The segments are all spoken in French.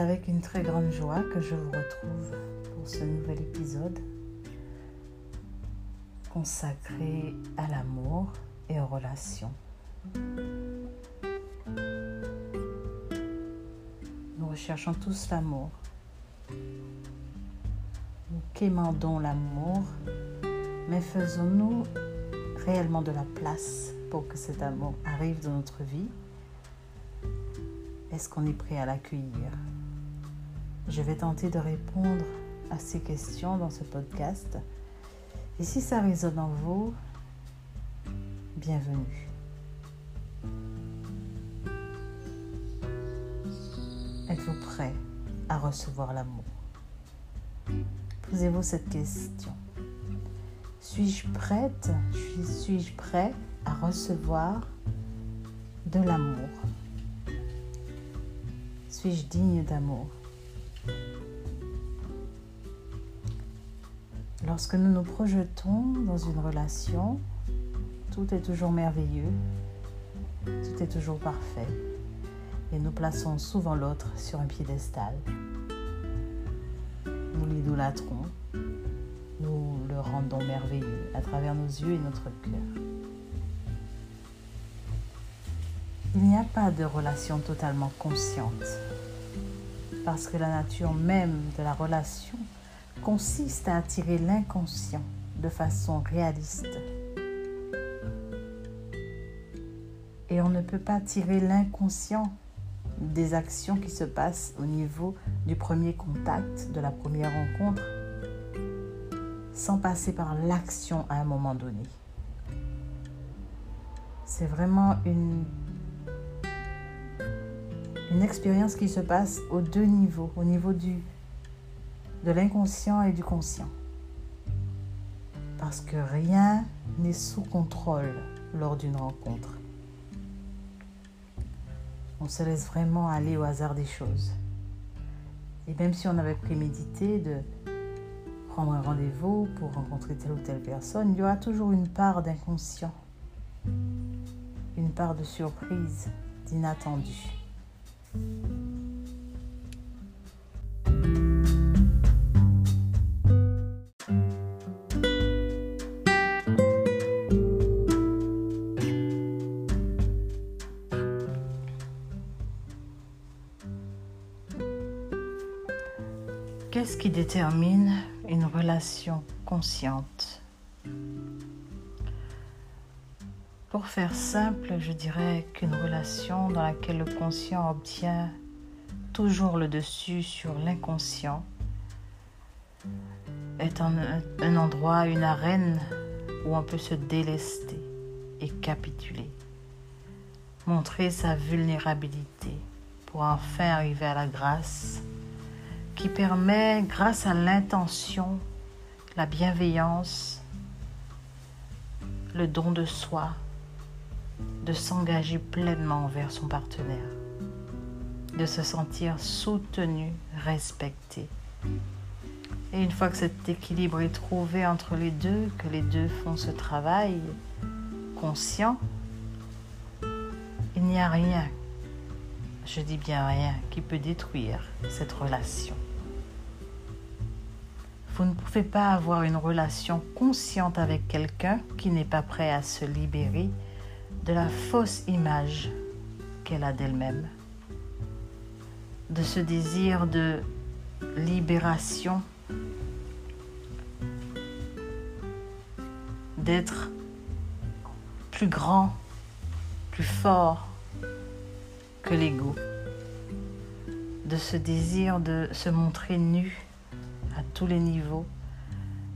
avec une très grande joie que je vous retrouve pour ce nouvel épisode consacré à l'amour et aux relations. Nous recherchons tous l'amour. Nous quémandons l'amour, mais faisons-nous réellement de la place pour que cet amour arrive dans notre vie? Est-ce qu'on est prêt à l'accueillir? Je vais tenter de répondre à ces questions dans ce podcast. Et si ça résonne en vous, bienvenue. Êtes-vous prêt à recevoir l'amour? Posez-vous cette question. Suis-je prête, suis-je prêt à recevoir de l'amour? Suis-je digne d'amour? Lorsque nous nous projetons dans une relation, tout est toujours merveilleux, tout est toujours parfait, et nous plaçons souvent l'autre sur un piédestal. Nous l'idolâtrons, nous le rendons merveilleux à travers nos yeux et notre cœur. Il n'y a pas de relation totalement consciente, parce que la nature même de la relation consiste à attirer l'inconscient de façon réaliste. Et on ne peut pas tirer l'inconscient des actions qui se passent au niveau du premier contact, de la première rencontre, sans passer par l'action à un moment donné. C'est vraiment une, une expérience qui se passe aux deux niveaux, au niveau du, de l'inconscient et du conscient. Parce que rien n'est sous contrôle lors d'une rencontre. On se laisse vraiment aller au hasard des choses. Et même si on avait prémédité de prendre un rendez-vous pour rencontrer telle ou telle personne, il y aura toujours une part d'inconscient, une part de surprise, d'inattendu. Qu'est-ce qui détermine une relation consciente. Pour faire simple, je dirais qu'une relation dans laquelle le conscient obtient toujours le dessus sur l'inconscient est un, un, endroit, une arène où on peut se délester et capituler, montrer sa vulnérabilité pour enfin arriver à la grâce qui permet, grâce à l'intention, la bienveillance, le don de soi, de s'engager pleinement envers son partenaire, de se sentir soutenu, respecté. Et une fois que cet équilibre est trouvé entre les deux, que les deux font ce travail conscient, il n'y a rien, je dis bien rien, qui peut détruire cette relation. Vous ne pouvez pas avoir une relation consciente avec quelqu'un qui n'est pas prêt à se libérer de la fausse image qu'elle a d'elle-même, de ce désir de libération, d'être plus grand, plus fort que l'ego, de ce désir de se montrer nu les niveaux,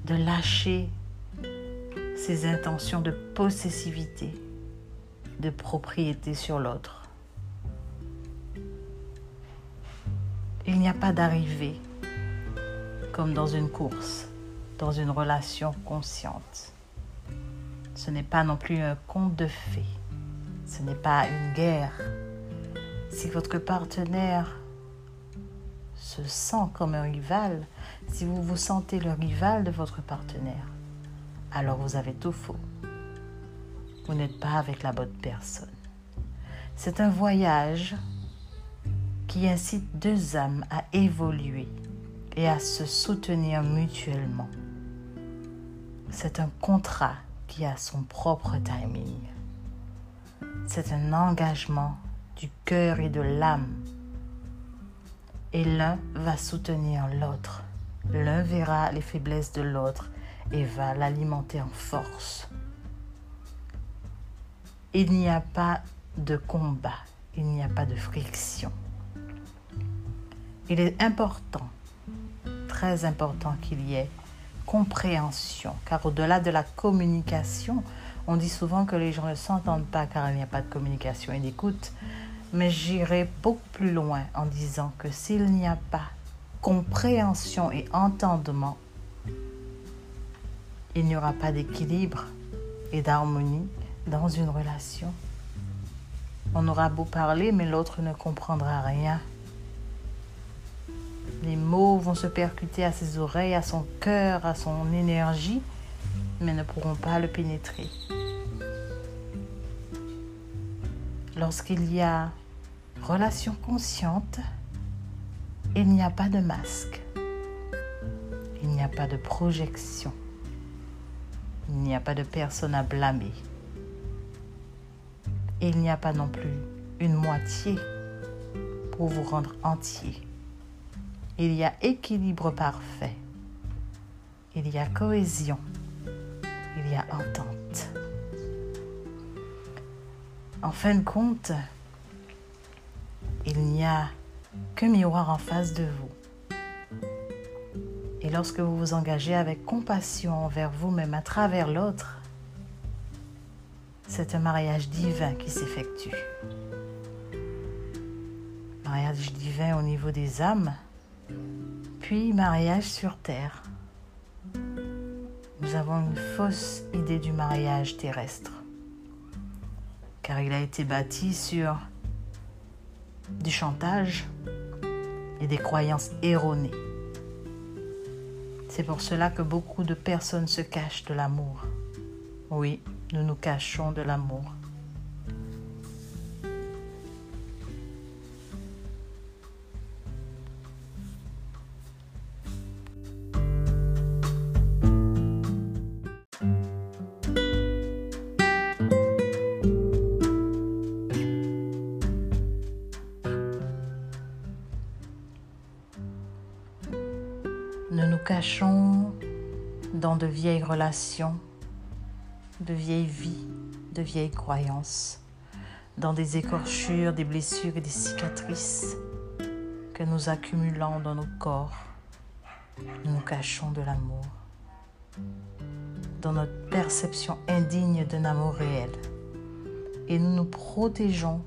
de lâcher ses intentions de possessivité, de propriété sur l'autre. Il n'y a pas d'arrivée comme dans une course, dans une relation consciente. Ce n'est pas non plus un conte de fées. Ce n'est pas une guerre. Si votre partenaire se sent comme un rival, si vous vous sentez le rival de votre partenaire, alors vous avez tout faux. Vous n'êtes pas avec la bonne personne. C'est un voyage qui incite deux âmes à évoluer et à se soutenir mutuellement. C'est un contrat qui a son propre timing. C'est un engagement du cœur et de l'âme. Et l'un va soutenir l'autre. L'un verra les faiblesses de l'autre et va l'alimenter en force. Il n'y a pas de combat, il n'y a pas de friction. Il est important, très important qu'il y ait compréhension, car au-delà de la communication, on dit souvent que les gens ne s'entendent pas car il n'y a pas de communication et d'écoute, mais j'irai beaucoup plus loin en disant que s'il n'y a pas compréhension et entendement, il n'y aura pas d'équilibre et d'harmonie dans une relation. On aura beau parler, mais l'autre ne comprendra rien. Les mots vont se percuter à ses oreilles, à son cœur, à son énergie, mais ne pourront pas le pénétrer. Lorsqu'il y a relation consciente, il n'y a pas de masque, il n'y a pas de projection, il n'y a pas de personne à blâmer. Il n'y a pas non plus une moitié pour vous rendre entier. Il y a équilibre parfait. Il y a cohésion. Il y a entente. En fin de compte, il n'y a qu'un miroir en face de vous. Et lorsque vous vous engagez avec compassion envers vous-même à travers l'autre, c'est un mariage divin qui s'effectue. Mariage divin au niveau des âmes, puis mariage sur terre. Nous avons une fausse idée du mariage terrestre, car il a été bâti sur du chantage et des croyances erronées. C'est pour cela que beaucoup de personnes se cachent de l'amour. Oui, nous nous cachons de l'amour. Nous nous cachons dans de vieilles relations de vieilles vies, de vieilles croyances, dans des écorchures, des blessures et des cicatrices que nous accumulons dans nos corps. Nous nous cachons de l'amour, dans notre perception indigne d'un amour réel. Et nous nous protégeons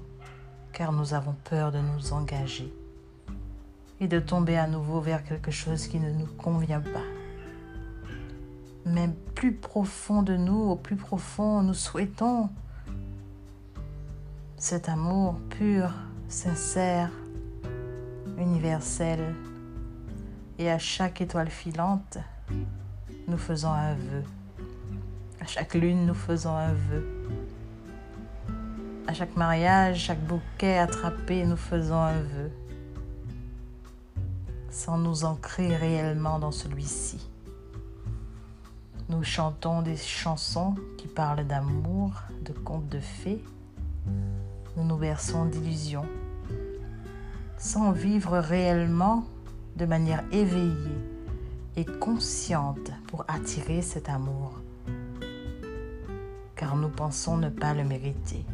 car nous avons peur de nous engager et de tomber à nouveau vers quelque chose qui ne nous convient pas mais plus profond de nous, au plus profond, nous souhaitons cet amour pur, sincère, universel. Et à chaque étoile filante, nous faisons un vœu. À chaque lune, nous faisons un vœu. À chaque mariage, chaque bouquet attrapé, nous faisons un vœu. Sans nous ancrer réellement dans celui-ci. Nous chantons des chansons qui parlent d'amour, de contes de fées. Nous nous berçons d'illusions, sans vivre réellement de manière éveillée et consciente pour attirer cet amour, car nous pensons ne pas le mériter.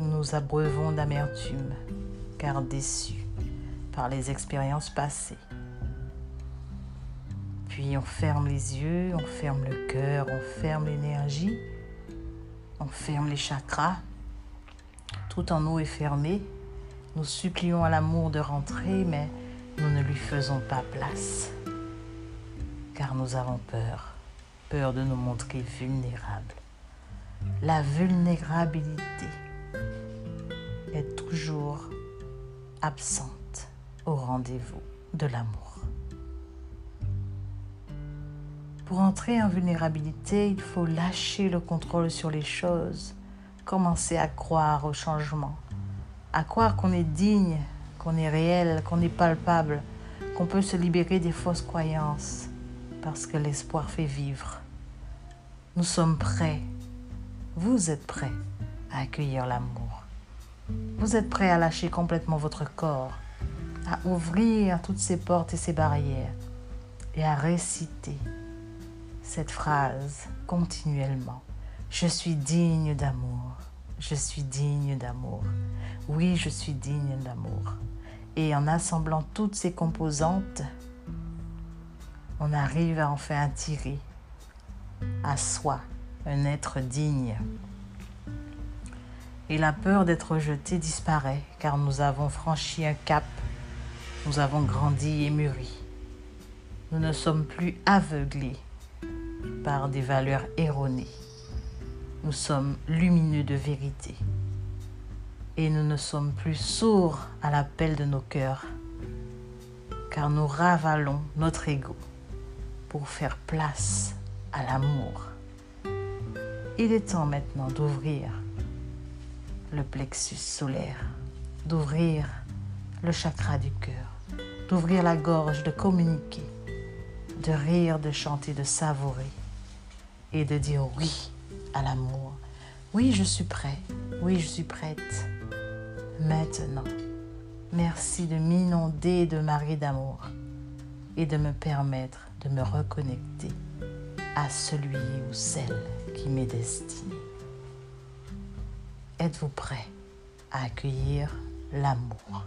Nous nous abreuvons d'amertume, car déçus par les expériences passées. Puis on ferme les yeux, on ferme le cœur, on ferme l'énergie, on ferme les chakras. Tout en nous est fermé. Nous supplions à l'amour de rentrer, mais nous ne lui faisons pas place. Car nous avons peur, peur de nous montrer vulnérables. La vulnérabilité est toujours absente au rendez-vous de l'amour. Pour entrer en vulnérabilité, il faut lâcher le contrôle sur les choses, commencer à croire au changement, à croire qu'on est digne, qu'on est réel, qu'on est palpable, qu'on peut se libérer des fausses croyances, parce que l'espoir fait vivre. Nous sommes prêts, vous êtes prêts à accueillir l'amour. Vous êtes prêts à lâcher complètement votre corps, à ouvrir toutes ces portes et ces barrières et à réciter cette phrase continuellement. Je suis digne d'amour. Je suis digne d'amour. Oui, je suis digne d'amour. Et en assemblant toutes ces composantes, on arrive à en faire tirer à soi un être digne. Et la peur d'être rejeté disparaît car nous avons franchi un cap, nous avons grandi et mûri. Nous ne sommes plus aveuglés par des valeurs erronées. Nous sommes lumineux de vérité et nous ne sommes plus sourds à l'appel de nos cœurs, car nous ravalons notre ego pour faire place à l'amour. Il est temps maintenant d'ouvrir le plexus solaire, d'ouvrir le chakra du cœur, d'ouvrir la gorge, de communiquer, de rire, de chanter, de savourer et de dire oui à l'amour. Oui, je suis prêt. Oui, je suis prête. Maintenant, merci de m'inonder de marée d'amour et de me permettre de me reconnecter à celui ou celle qui m'est destiné. Êtes-vous prêt à accueillir l'amour?